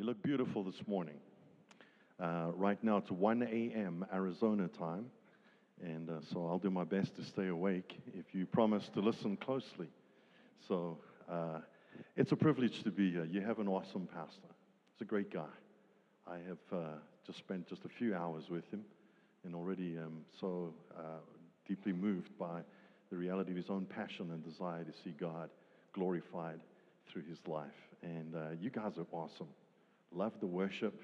You look beautiful this morning. Uh, right now it's 1 a.m. Arizona time, and uh, so I'll do my best to stay awake if you promise to listen closely. So uh, it's a privilege to be here. You have an awesome pastor. He's a great guy. I have uh, just spent just a few hours with him, and already am so uh, deeply moved by the reality of his own passion and desire to see God glorified through his life. And uh, you guys are awesome. Loved the worship.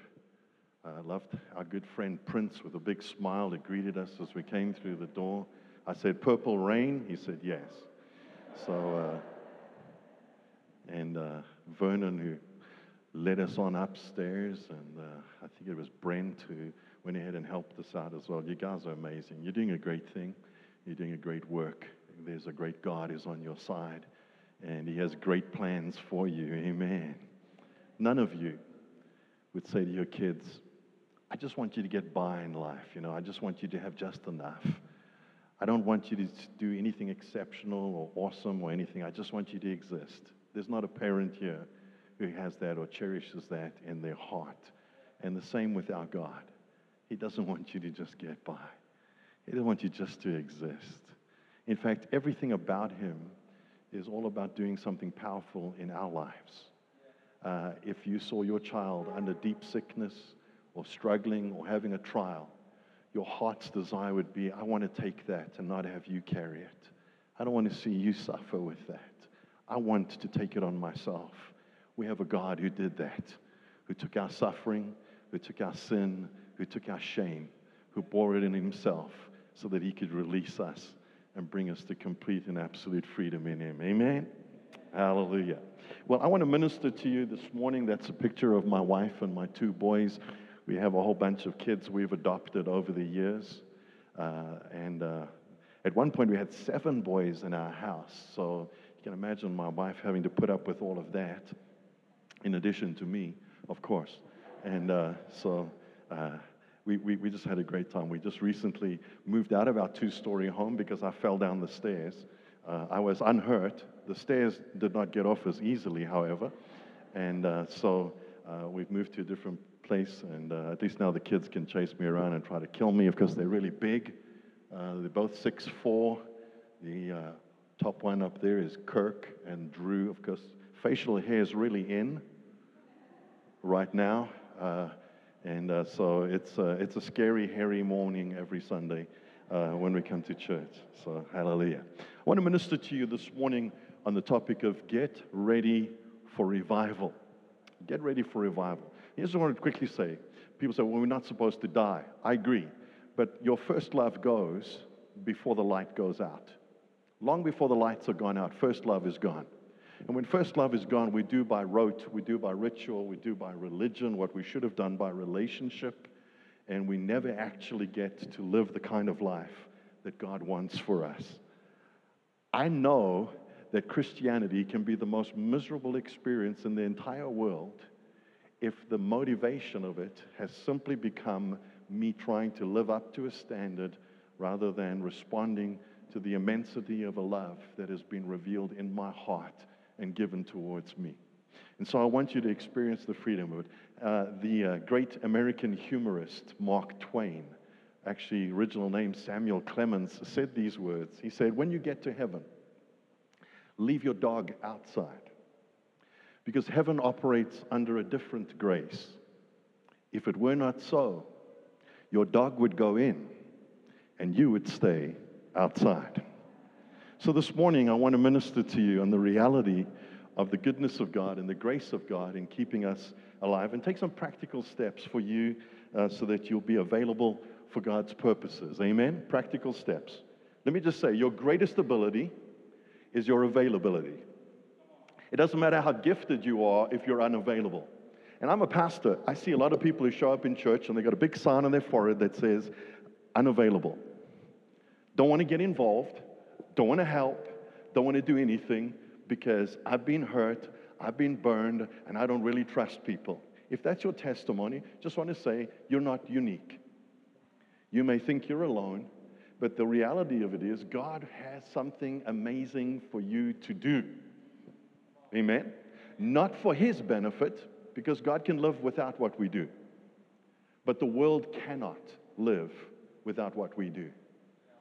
Uh, loved our good friend Prince with a big smile that greeted us as we came through the door. I said, Purple Rain? He said, Yes. So, uh, and uh, Vernon, who led us on upstairs, and uh, I think it was Brent who went ahead and helped us out as well. You guys are amazing. You're doing a great thing, you're doing a great work. There's a great God who's on your side, and He has great plans for you. Amen. None of you would say to your kids, I just want you to get by in life. You know, I just want you to have just enough. I don't want you to do anything exceptional or awesome or anything. I just want you to exist. There's not a parent here who has that or cherishes that in their heart. And the same with our God. He doesn't want you to just get by, He doesn't want you just to exist. In fact, everything about Him is all about doing something powerful in our lives uh, if you saw your child under deep sickness or struggling or having a trial, your heart's desire would be, I want to take that and not have you carry it. I don't want to see you suffer with that. I want to take it on myself. We have a God who did that, who took our suffering, who took our sin, who took our shame, who bore it in himself so that he could release us and bring us to complete and absolute freedom in him. Amen. Hallelujah. Well, I want to minister to you this morning. That's a picture of my wife and my two boys. We have a whole bunch of kids we've adopted over the years. Uh, and uh, at one point, we had seven boys in our house. So you can imagine my wife having to put up with all of that, in addition to me, of course. And uh, so uh, we, we, we just had a great time. We just recently moved out of our two story home because I fell down the stairs. Uh, I was unhurt. The stairs did not get off as easily, however. And uh, so uh, we've moved to a different place, and uh, at least now the kids can chase me around and try to kill me because they're really big. Uh, they're both six four. The uh, top one up there is Kirk and Drew. Of course, facial hair is really in right now. and so it's, it's a scary, hairy morning every Sunday uh, when we come to church. So, hallelujah. I want to minister to you this morning on the topic of get ready for revival. Get ready for revival. Here's what I want to quickly say. People say, well, we're not supposed to die. I agree. But your first love goes before the light goes out. Long before the lights are gone out, first love is gone. And when first love is gone, we do by rote, we do by ritual, we do by religion what we should have done by relationship and we never actually get to live the kind of life that God wants for us. I know that Christianity can be the most miserable experience in the entire world if the motivation of it has simply become me trying to live up to a standard rather than responding to the immensity of a love that has been revealed in my heart and given towards me. And so I want you to experience the freedom of it. Uh, the uh, great American humorist Mark Twain, actually, original name Samuel Clemens, said these words. He said, When you get to heaven, leave your dog outside because heaven operates under a different grace. If it were not so, your dog would go in and you would stay outside. So this morning, I want to minister to you on the reality of the goodness of God and the grace of God in keeping us alive and take some practical steps for you uh, so that you'll be available for God's purposes. Amen? Practical steps. Let me just say your greatest ability is your availability. It doesn't matter how gifted you are if you're unavailable. And I'm a pastor. I see a lot of people who show up in church and they got a big sign on their forehead that says, unavailable. Don't want to get involved, don't want to help, don't want to do anything because I've been hurt, I've been burned, and I don't really trust people. If that's your testimony, just want to say you're not unique. You may think you're alone, but the reality of it is God has something amazing for you to do. Amen? Not for his benefit, because God can live without what we do. But the world cannot live without what we do.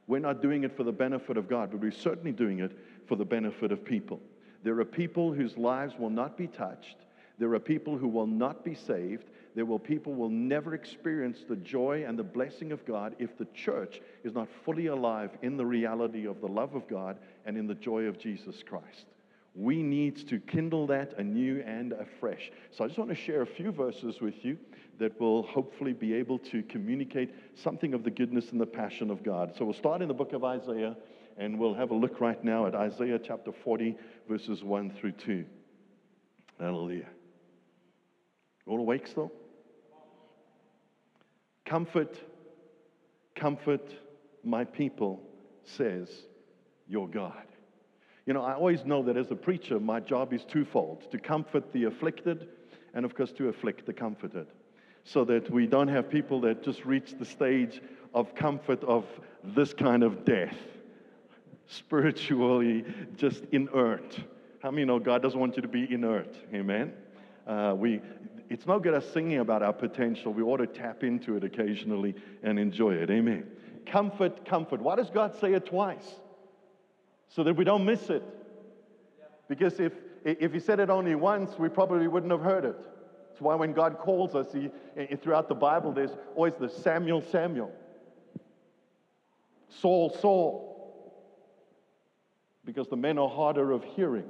We're not doing it for the benefit of God, but we're certainly doing it for the benefit of people. There are people whose lives will not be touched. There are people who will not be saved. There will people will never experience the joy and the blessing of God if the church is not fully alive in the reality of the love of God and in the joy of Jesus Christ. We need to kindle that anew and afresh. So I just want to share a few verses with you that will hopefully be able to communicate something of the goodness and the passion of God. So we'll start in the book of Isaiah and we'll have a look right now at Isaiah chapter 40, verses 1 through 2. Hallelujah. All awake still? Comfort, comfort my people, says your God. You know, I always know that as a preacher, my job is twofold to comfort the afflicted and, of course, to afflict the comforted. So that we don't have people that just reach the stage of comfort of this kind of death, spiritually just inert. How many know God doesn't want you to be inert? Amen? Uh, we, it's no good us singing about our potential. We ought to tap into it occasionally and enjoy it. Amen. Comfort, comfort. Why does God say it twice? so that we don't miss it. Because if, if he said it only once, we probably wouldn't have heard it. That's why when God calls us, he, throughout the Bible, there's always the Samuel, Samuel, Saul, Saul, because the men are harder of hearing.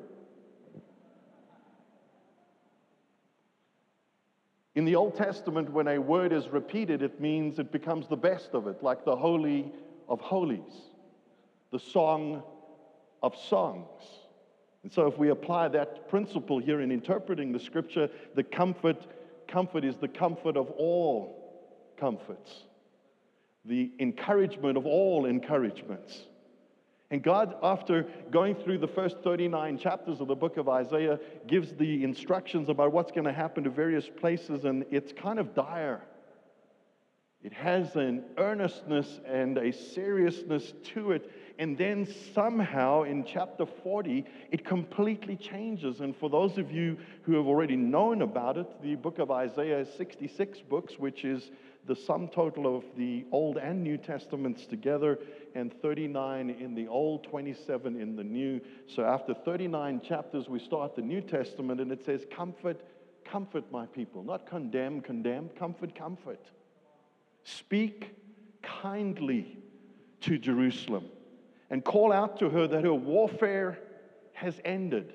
In the Old Testament, when a word is repeated, it means it becomes the best of it, like the Holy of Holies, the Song of songs. And so, if we apply that principle here in interpreting the scripture, the comfort, comfort is the comfort of all comforts, the encouragement of all encouragements. And God, after going through the first 39 chapters of the book of Isaiah, gives the instructions about what's going to happen to various places, and it's kind of dire. It has an earnestness and a seriousness to it and then somehow in chapter 40, it completely changes. And for those of you who have already known about it, the book of Isaiah is 66 books, which is the sum total of the Old and New Testaments together, and 39 in the Old, 27 in the New. So after 39 chapters, we start the New Testament, and it says, Comfort, comfort my people. Not condemn, condemn, comfort, comfort. Speak kindly to Jerusalem and call out to her that her warfare has ended.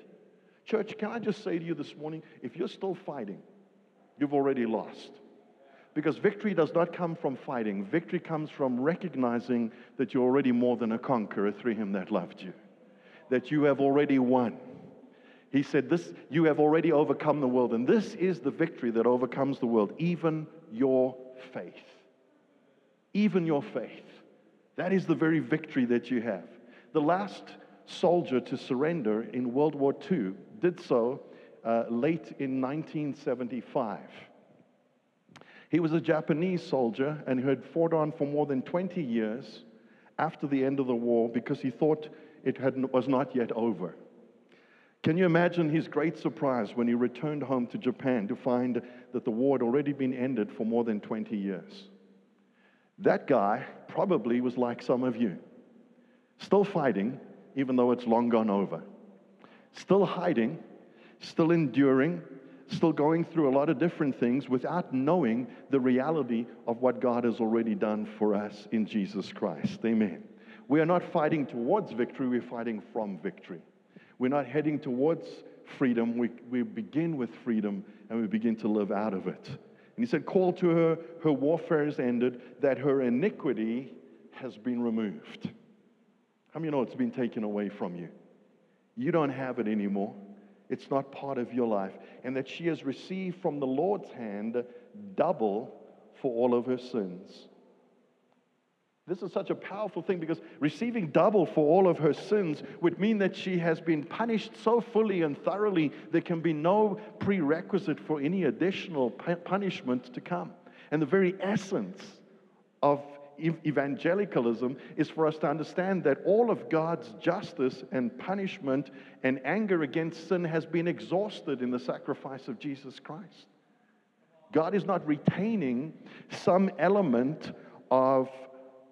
Church, can I just say to you this morning if you're still fighting, you've already lost. Because victory does not come from fighting, victory comes from recognizing that you're already more than a conqueror through him that loved you, that you have already won. He said, This you have already overcome the world, and this is the victory that overcomes the world, even your faith. Even your faith. That is the very victory that you have. The last soldier to surrender in World War II did so uh, late in 1975. He was a Japanese soldier and who had fought on for more than 20 years after the end of the war because he thought it had, was not yet over. Can you imagine his great surprise when he returned home to Japan to find that the war had already been ended for more than 20 years? That guy probably was like some of you, still fighting, even though it's long gone over, still hiding, still enduring, still going through a lot of different things without knowing the reality of what God has already done for us in Jesus Christ. Amen. We are not fighting towards victory, we're fighting from victory. We're not heading towards freedom, we, we begin with freedom and we begin to live out of it. And he said, Call to her, her warfare is ended, that her iniquity has been removed. How many know it's been taken away from you? You don't have it anymore. It's not part of your life. And that she has received from the Lord's hand double for all of her sins. This is such a powerful thing because receiving double for all of her sins would mean that she has been punished so fully and thoroughly, there can be no prerequisite for any additional punishment to come. And the very essence of evangelicalism is for us to understand that all of God's justice and punishment and anger against sin has been exhausted in the sacrifice of Jesus Christ. God is not retaining some element of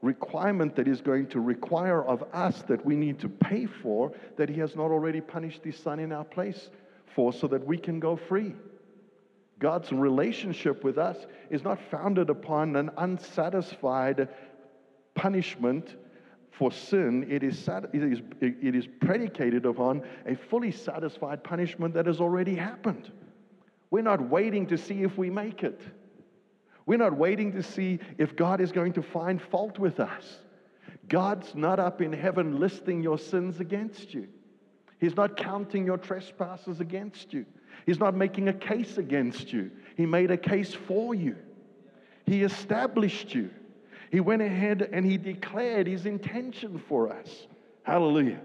requirement that is going to require of us that we need to pay for that He has not already punished His Son in our place for so that we can go free. God's relationship with us is not founded upon an unsatisfied punishment for sin. It is, it is, it is predicated upon a fully satisfied punishment that has already happened. We're not waiting to see if we make it. We're not waiting to see if God is going to find fault with us. God's not up in heaven listing your sins against you. He's not counting your trespasses against you. He's not making a case against you. He made a case for you. He established you. He went ahead and he declared his intention for us. Hallelujah.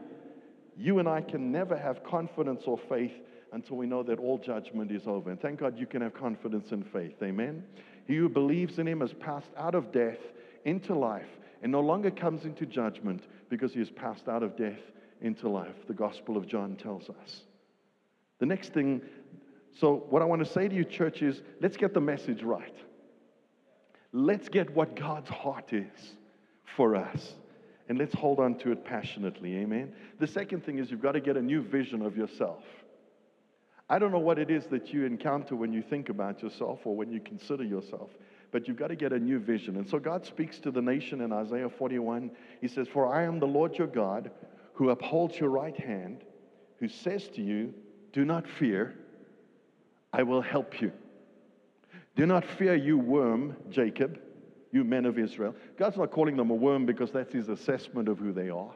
You and I can never have confidence or faith until we know that all judgment is over. And thank God you can have confidence and faith. Amen. He who believes in him has passed out of death into life and no longer comes into judgment because he has passed out of death into life. The Gospel of John tells us. The next thing, so what I want to say to you, church, is let's get the message right. Let's get what God's heart is for us. And let's hold on to it passionately. Amen. The second thing is you've got to get a new vision of yourself. I don't know what it is that you encounter when you think about yourself or when you consider yourself, but you've got to get a new vision. And so God speaks to the nation in Isaiah 41. He says, For I am the Lord your God who upholds your right hand, who says to you, Do not fear, I will help you. Do not fear, you worm, Jacob, you men of Israel. God's not calling them a worm because that's his assessment of who they are.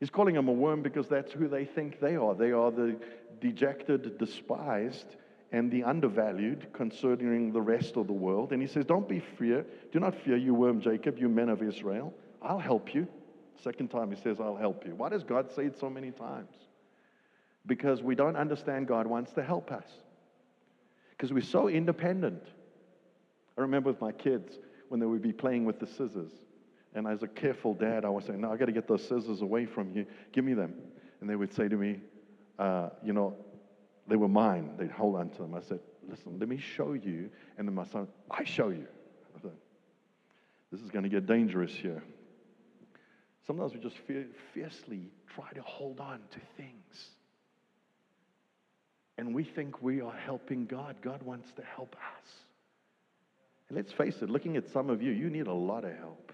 He's calling them a worm because that's who they think they are. They are the dejected, despised, and the undervalued concerning the rest of the world. And he says, Don't be fear. Do not fear, you worm Jacob, you men of Israel. I'll help you. Second time he says, I'll help you. Why does God say it so many times? Because we don't understand God wants to help us. Because we're so independent. I remember with my kids when they would be playing with the scissors. And as a careful dad, I was saying, No, I got to get those scissors away from you. Give me them. And they would say to me, uh, You know, they were mine. They'd hold on to them. I said, Listen, let me show you. And then my son, I show you. I thought, This is going to get dangerous here. Sometimes we just fiercely try to hold on to things. And we think we are helping God. God wants to help us. And let's face it, looking at some of you, you need a lot of help.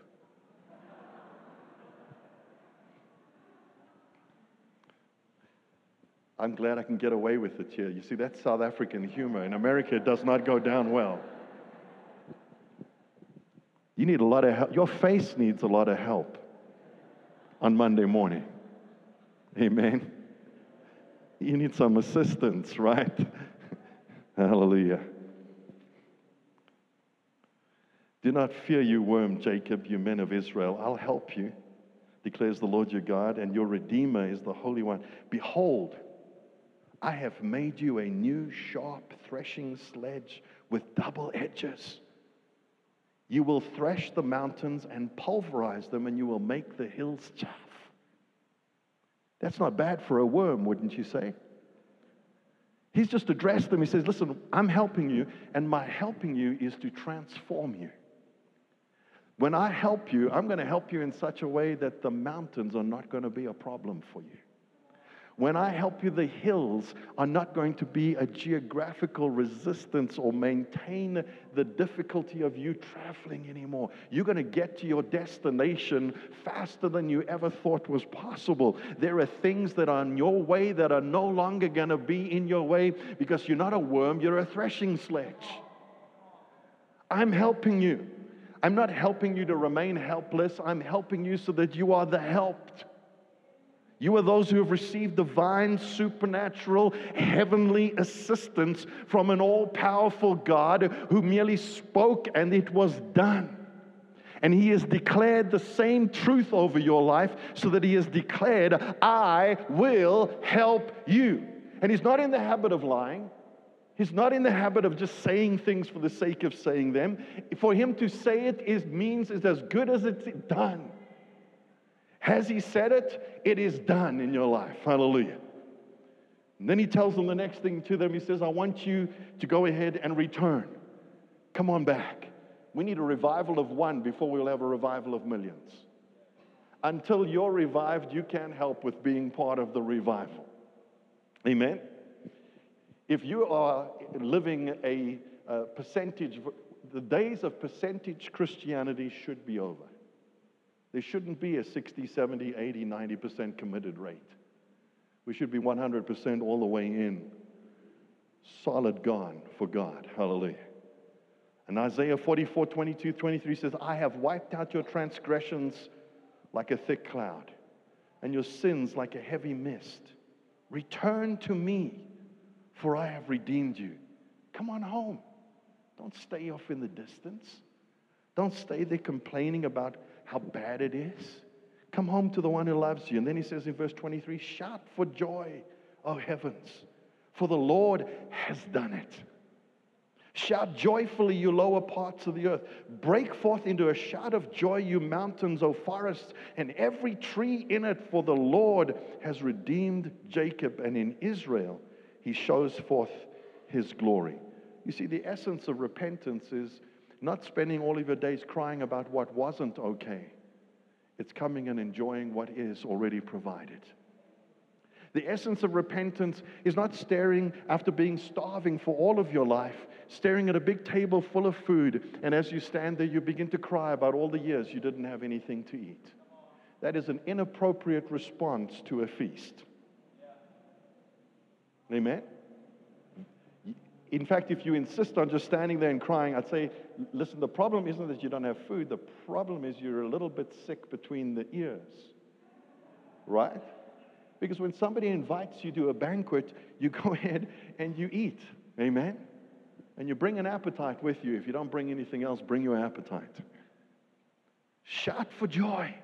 I'm glad I can get away with it here. You see, that's South African humor. In America, it does not go down well. You need a lot of help. Your face needs a lot of help on Monday morning. Amen. You need some assistance, right? Hallelujah. Do not fear, you worm, Jacob, you men of Israel. I'll help you, declares the Lord your God, and your Redeemer is the Holy One. Behold, I have made you a new sharp threshing sledge with double edges. You will thresh the mountains and pulverize them, and you will make the hills chaff. That's not bad for a worm, wouldn't you say? He's just addressed them. He says, Listen, I'm helping you, and my helping you is to transform you. When I help you, I'm going to help you in such a way that the mountains are not going to be a problem for you. When I help you, the hills are not going to be a geographical resistance or maintain the difficulty of you traveling anymore. You're going to get to your destination faster than you ever thought was possible. There are things that are in your way that are no longer going to be in your way because you're not a worm, you're a threshing sledge. I'm helping you. I'm not helping you to remain helpless. I'm helping you so that you are the helped. You are those who have received divine, supernatural, heavenly assistance from an all powerful God who merely spoke and it was done. And he has declared the same truth over your life so that he has declared, I will help you. And he's not in the habit of lying. He's not in the habit of just saying things for the sake of saying them. For him to say it is, means it's as good as it's done. Has he said it? It is done in your life. Hallelujah. And then he tells them the next thing to them. He says, I want you to go ahead and return. Come on back. We need a revival of one before we'll have a revival of millions. Until you're revived, you can't help with being part of the revival. Amen? If you are living a, a percentage, the days of percentage Christianity should be over. There shouldn't be a 60, 70, 80, 90% committed rate. We should be 100% all the way in. Solid gone for God. Hallelujah. And Isaiah 44, 22, 23 says, I have wiped out your transgressions like a thick cloud, and your sins like a heavy mist. Return to me, for I have redeemed you. Come on home. Don't stay off in the distance. Don't stay there complaining about how bad it is. Come home to the one who loves you. And then he says in verse 23 Shout for joy, O heavens, for the Lord has done it. Shout joyfully, you lower parts of the earth. Break forth into a shout of joy, you mountains, O forests, and every tree in it, for the Lord has redeemed Jacob, and in Israel he shows forth his glory. You see, the essence of repentance is not spending all of your days crying about what wasn't okay. It's coming and enjoying what is already provided. The essence of repentance is not staring after being starving for all of your life, staring at a big table full of food, and as you stand there, you begin to cry about all the years you didn't have anything to eat. That is an inappropriate response to a feast. Amen? In fact, if you insist on just standing there and crying, I'd say, listen, the problem isn't that you don't have food. The problem is you're a little bit sick between the ears. Right? Because when somebody invites you to a banquet, you go ahead and you eat. Amen? And you bring an appetite with you. If you don't bring anything else, bring your appetite. Shout for joy.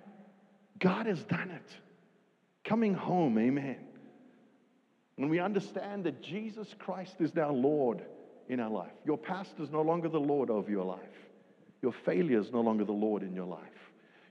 God has done it. Coming home, amen. When we understand that Jesus Christ is now Lord in our life, your past is no longer the Lord of your life. Your failure is no longer the Lord in your life.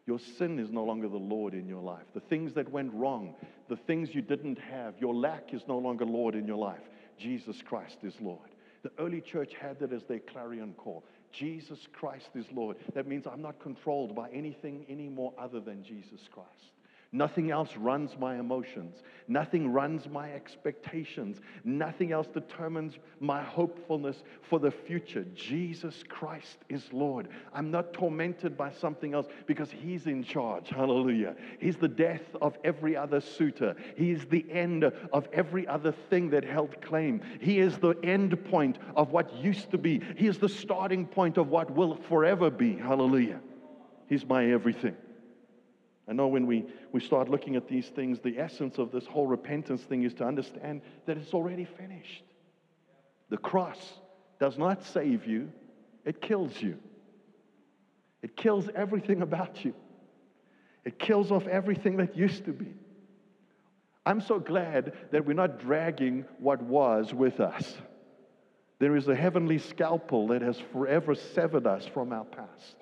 Your sin is no longer the Lord in your life. The things that went wrong, the things you didn't have, your lack is no longer Lord in your life. Jesus Christ is Lord. The early church had that as their clarion call. Jesus Christ is Lord. That means I'm not controlled by anything anymore other than Jesus Christ. Nothing else runs my emotions. Nothing runs my expectations. Nothing else determines my hopefulness for the future. Jesus Christ is Lord. I'm not tormented by something else because He's in charge. Hallelujah. He's the death of every other suitor. He is the end of every other thing that held claim. He is the end point of what used to be. He is the starting point of what will forever be. Hallelujah. He's my everything. I know when we, we start looking at these things, the essence of this whole repentance thing is to understand that it's already finished. The cross does not save you, it kills you. It kills everything about you, it kills off everything that used to be. I'm so glad that we're not dragging what was with us. There is a heavenly scalpel that has forever severed us from our past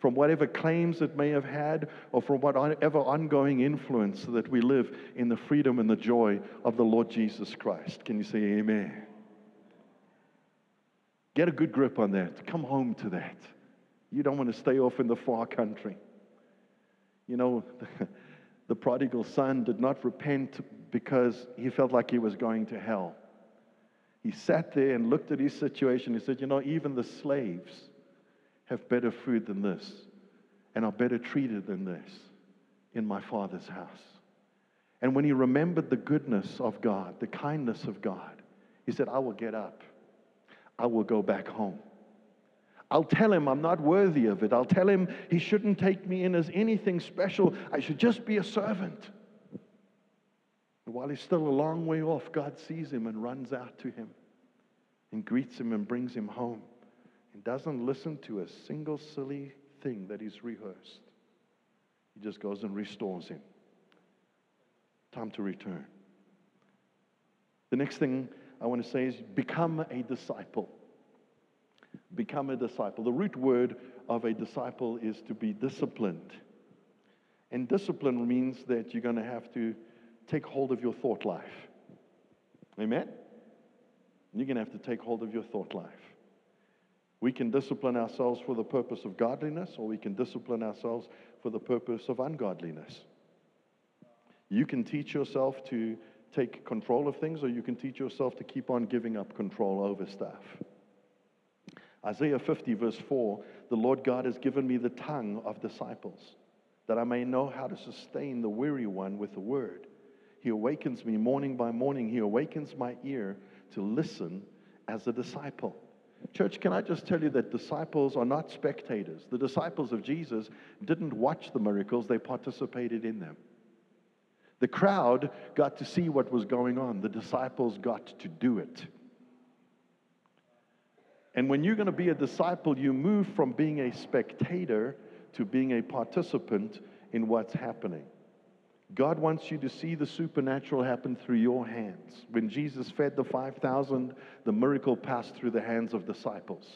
from whatever claims it may have had, or from whatever ongoing influence that we live in the freedom and the joy of the Lord Jesus Christ. Can you say amen? Get a good grip on that. Come home to that. You don't want to stay off in the far country. You know, the, prodigal son did not repent because he felt like he was going to hell. He sat there and looked at his situation. He said, You know, even the slaves have better food than this and are better treated than this in my Father's house. And when he remembered the goodness of God, the kindness of God, he said, I will get up. I will go back home. I'll tell him I'm not worthy of it. I'll tell him he shouldn't take me in as anything special. I should just be a servant. And while he's still a long way off, God sees him and runs out to him and greets him and brings him home and doesn't listen to a single silly thing that he's rehearsed. He just goes and restores him. Time to return. The next thing I want to say is become a disciple. Become a disciple. The root word of a disciple is to be disciplined. And discipline means that you're going to have to take hold of your thought life. Amen? You're going to have to take hold of your thought life. We can discipline ourselves for the purpose of godliness, or we can discipline ourselves for the purpose of ungodliness. You can teach yourself to take control of things, or you can teach yourself to keep on giving up control over stuff. Isaiah 50, verse 4 The Lord God has given me the tongue of disciples, that I may know how to sustain the weary one with the word. He awakens me morning by morning, He awakens my ear to listen as a disciple. Church, can I just tell you that disciples are not spectators? The disciples of Jesus didn't watch the miracles, they participated in them. The crowd got to see what was going on, the disciples got to do it. And when you're going to be a disciple, you move from being a spectator to being a participant in what's happening. God wants you to see the supernatural happen through your hands. When Jesus fed the 5,000, the miracle passed through the hands of disciples.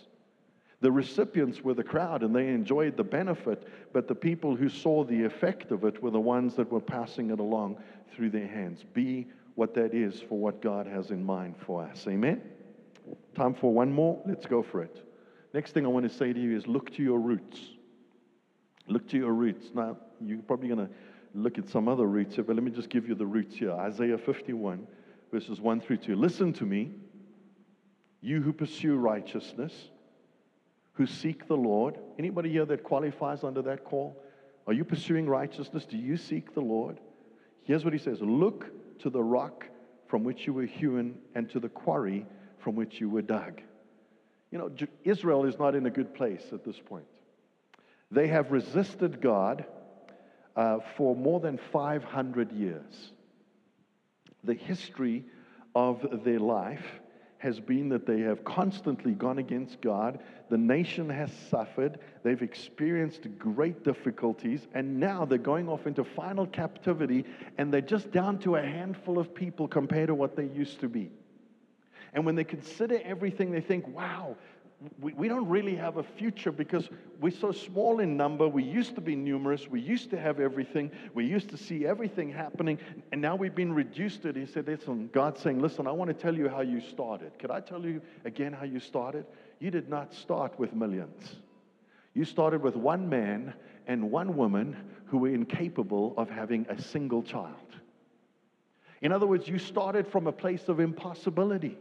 The recipients were the crowd and they enjoyed the benefit, but the people who saw the effect of it were the ones that were passing it along through their hands. Be what that is for what God has in mind for us. Amen? Time for one more? Let's go for it. Next thing I want to say to you is look to your roots. Look to your roots. Now, you're probably going to look at some other roots here, but let me just give you the roots here. Isaiah 51, verses 1 through 2. Listen to me, you who pursue righteousness, who seek the Lord. Anybody here that qualifies under that call? Are you pursuing righteousness? Do you seek the Lord? Here's what he says Look to the rock from which you were hewn and to the quarry from which you were dug. You know, Israel is not in a good place at this point. They have resisted God uh, for more than 500 years. The history of their life has been that they have constantly gone against God. The nation has suffered. They've experienced great difficulties. And now they're going off into final captivity, and they're just down to a handful of people compared to what they used to be. And when they consider everything, they think, wow, we, we don't really have a future because we're so small in number. We used to be numerous. We used to have everything. We used to see everything happening. And now we've been reduced to it. He said, listen, God's saying, listen, I want to tell you how you started. Could I tell you again how you started? You did not start with millions. You started with one man and one woman who were incapable of having a single child. In other words, you started from a place of impossibility.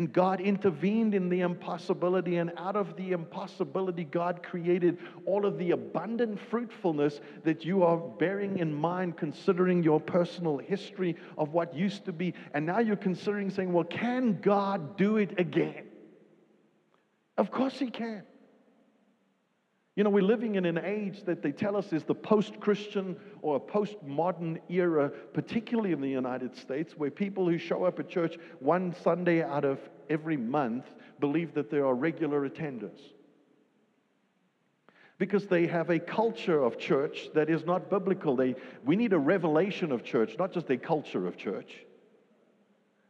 And God intervened in the impossibility, and out of the impossibility, God created all of the abundant fruitfulness that you are bearing in mind, considering your personal history of what used to be. And now you're considering saying, well, can God do it again? Of course, He can. You know, we're living in an age that they tell us is the post Christian or a post modern era, particularly in the United States, where people who show up at church one Sunday out of every month believe that they are regular attenders. Because they have a culture of church that is not biblical. They, we need a revelation of church, not just a culture of church.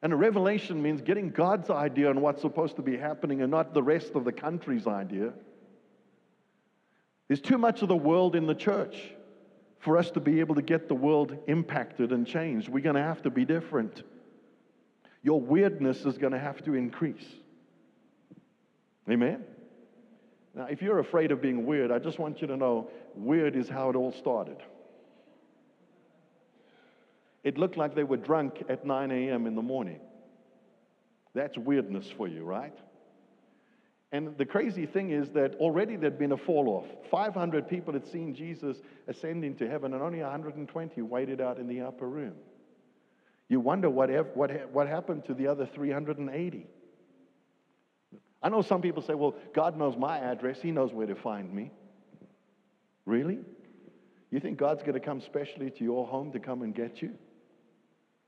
And a revelation means getting God's idea on what's supposed to be happening and not the rest of the country's idea. There's too much of the world in the church for us to be able to get the world impacted and changed. We're going to have to be different. Your weirdness is going to have to increase. Amen? Now, if you're afraid of being weird, I just want you to know weird is how it all started. It looked like they were drunk at 9 a.m. in the morning. That's weirdness for you, right? And the crazy thing is that already there'd been a fall off. 500 people had seen Jesus ascending to heaven, and only 120 waited out in the upper room. You wonder what, what, what happened to the other 380. I know some people say, well, God knows my address, He knows where to find me. Really? You think God's going to come specially to your home to come and get you?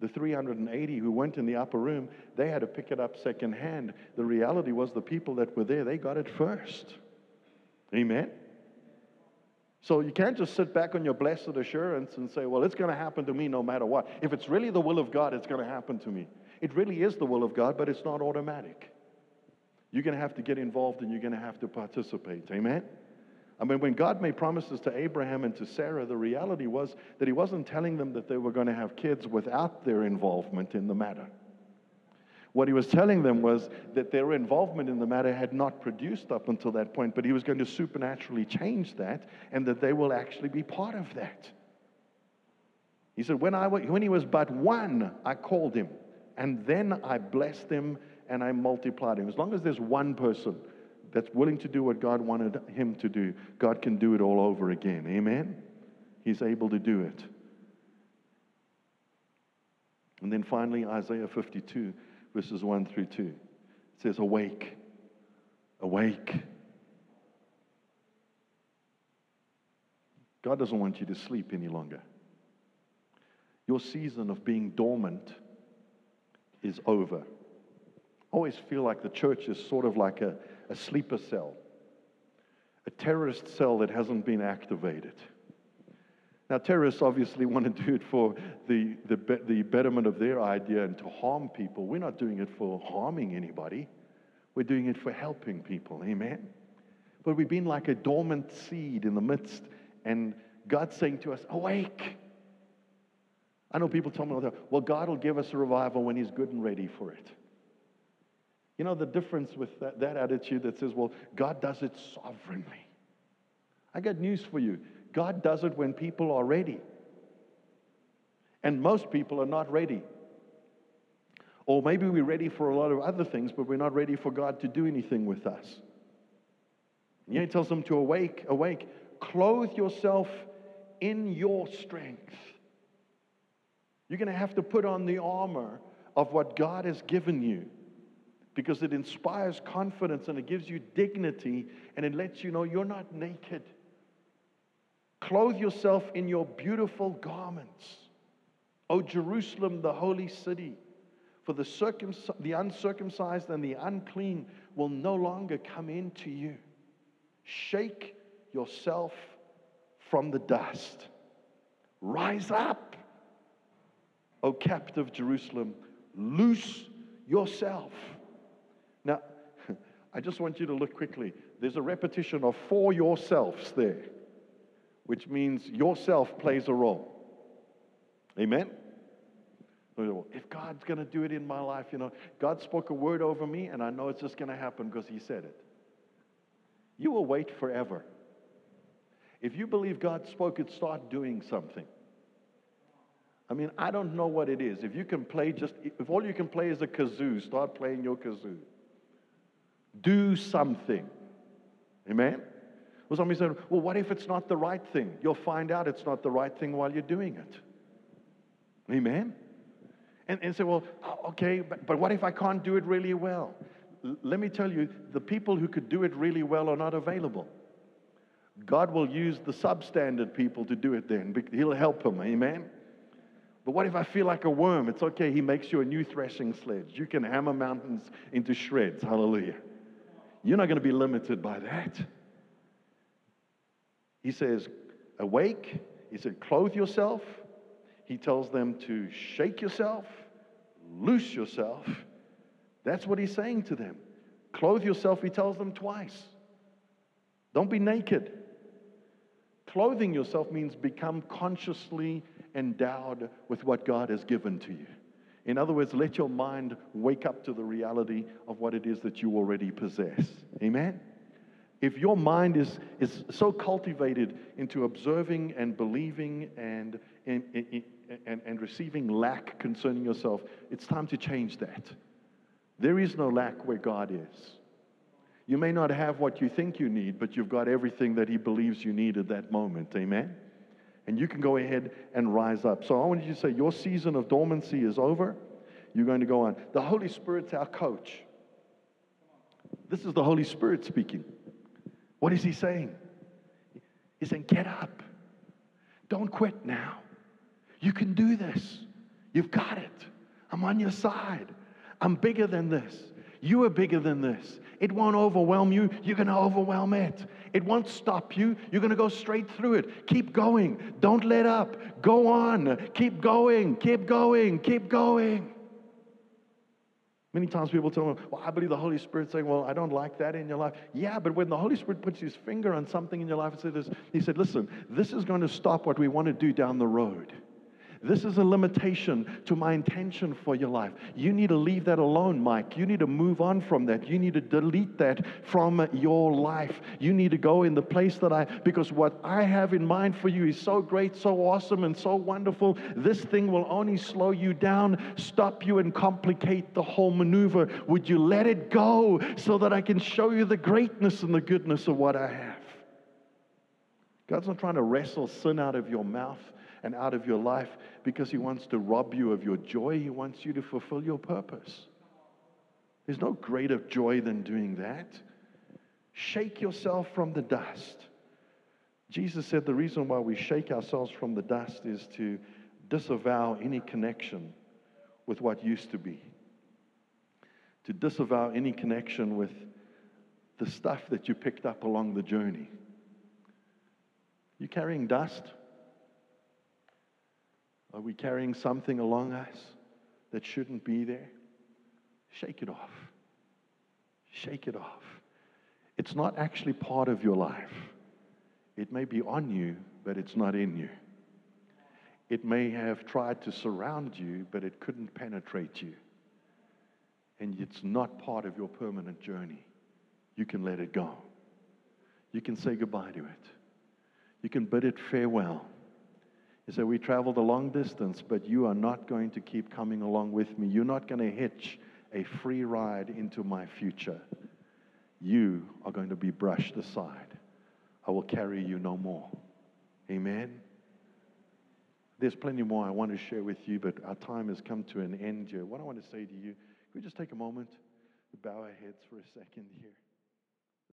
The 380 who went in the upper room, they had to pick it up secondhand. The reality was the people that were there, they got it first. Amen? So you can't just sit back on your blessed assurance and say, well, it's going to happen to me no matter what. If it's really the will of God, it's going to happen to me. It really is the will of God, but it's not automatic. You're going to have to get involved and you're going to have to participate. Amen? I mean, when God made promises to Abraham and to Sarah, the reality was that He wasn't telling them that they were going to have kids without their involvement in the matter. What he was telling them was that their involvement in the matter had not produced up until that point, but he was going to supernaturally change that and that they will actually be part of that. He said, When, I, when he was but one, I called him, and then I blessed him and I multiplied him. As long as there's one person that's willing to do what God wanted him to do, God can do it all over again. Amen? He's able to do it. And then finally, Isaiah 52 verses 1 through 2. It says, Awake, awake. God doesn't want you to sleep any longer. Your season of being dormant is over. I always feel like the church is sort of like a, a sleeper cell, a terrorist cell that hasn't been activated. Now, terrorists obviously want to do it for the, the, the betterment of their idea and to harm people. We're not doing it for harming anybody, we're doing it for helping people. Amen? But we've been like a dormant seed in the midst, and God's saying to us, Awake. I know people tell me, well, God will give us a revival when He's good and ready for it. You know the difference with that, that attitude that says, well, God does it sovereignly. I got news for you. God does it when people are ready. And most people are not ready. Or maybe we're ready for a lot of other things, but we're not ready for God to do anything with us. And yet he tells them to awake, awake, clothe yourself in your strength. You're going to have to put on the armor of what God has given you because it inspires confidence and it gives you dignity and it lets you know you're not naked. Clothe yourself in your beautiful garments. O Jerusalem, the holy city, for the, circumc- the uncircumcised and the unclean will no longer come into you. Shake yourself from the dust. Rise up, O captive Jerusalem. Loose yourself. I just want you to look quickly. There's a repetition of for yourselves there which means yourself plays a role. Amen? If God's going to do it in my life, you know, God spoke a word over me, and I know it's just going to happen because He said it. You will wait forever. If you believe God spoke it, start doing something. I mean, I don't know what it is. If you can play just, if all you can play is a kazoo, start playing your kazoo. Do something. Amen? Well, somebody said, Well, what if it's not the right thing? You'll find out it's not the right thing while you're doing it. Amen? And, and say, Well, okay, but, but what if I can't do it really well? L- let me tell you, the people who could do it really well are not available. God will use the substandard people to do it then. He'll help them. Amen? But what if I feel like a worm? It's okay. He makes you a new threshing sledge. You can hammer mountains into shreds. Hallelujah. You're not going to be limited by that. He says, Awake. He said, Clothe yourself. He tells them to shake yourself, loose yourself. That's what he's saying to them. Clothe yourself, he tells them twice. Don't be naked. Clothing yourself means become consciously endowed with what God has given to you. In other words, let your mind wake up to the reality of what it is that you already possess. Amen? if your mind is, is so cultivated into observing and believing and, and, and, and, receiving lack concerning yourself, it's time to change that. There is no lack where God is. You may not have what you think you need, but you've got everything that He believes you need at that moment. Amen? And you can go ahead and rise up. So I want you to say, Your season of dormancy is over. You're going to go on. The Holy Spirit's our coach. This is the Holy Spirit speaking. What is he saying? He's saying, Get up. Don't quit now. You can do this. You've got it. I'm on your side. I'm bigger than this. You are bigger than this. It won't overwhelm you. You're going to overwhelm it. It won't stop you. You're going to go straight through it. Keep going. Don't let up. Go on. Keep going. Keep going. Keep going. Many times people tell me, well, I believe the Holy Spirit saying, well, I don't like that in your life. Yeah, but when the Holy Spirit puts his finger on something in your life and says, he said, listen, this is going to stop what we want to do down the road. This is a limitation to my intention for your life. You need to leave that alone, Mike. You need to move on from that. You need to delete that from your life. You need to go in the place that I, because what I have in mind for you is so great, so awesome, and so wonderful. This thing will only slow you down, stop you, and complicate the whole maneuver. Would you let it go so that I can show you the greatness and the goodness of what I have? God's not trying to wrestle sin out of your mouth and out of your life because He wants to rob you of your joy. He wants you to fulfill your purpose. There's no greater joy than doing that. Shake yourself from the dust. Jesus said the reason why we shake ourselves from the dust is to disavow any connection with what used to be, to disavow any connection with the stuff that you picked up along the journey. You carrying dust? Are we carrying something along us that shouldn't be there? Shake it off. Shake it off. It's not actually part of your life. It may be on you, but it's not in you. It may have tried to surround you, but it couldn't penetrate you. And it's not part of your permanent journey. You can let it go. You can say goodbye to it. You can bid it farewell. You said, We traveled a long distance, but you are not going to keep coming along with me. You're not going to hitch a free ride into my future. You are going to be brushed aside. I will carry you no more. Amen. There's plenty more I want to share with you, but our time has come to an end here. What I want to say to you, can we just take a moment bow our heads for a second here?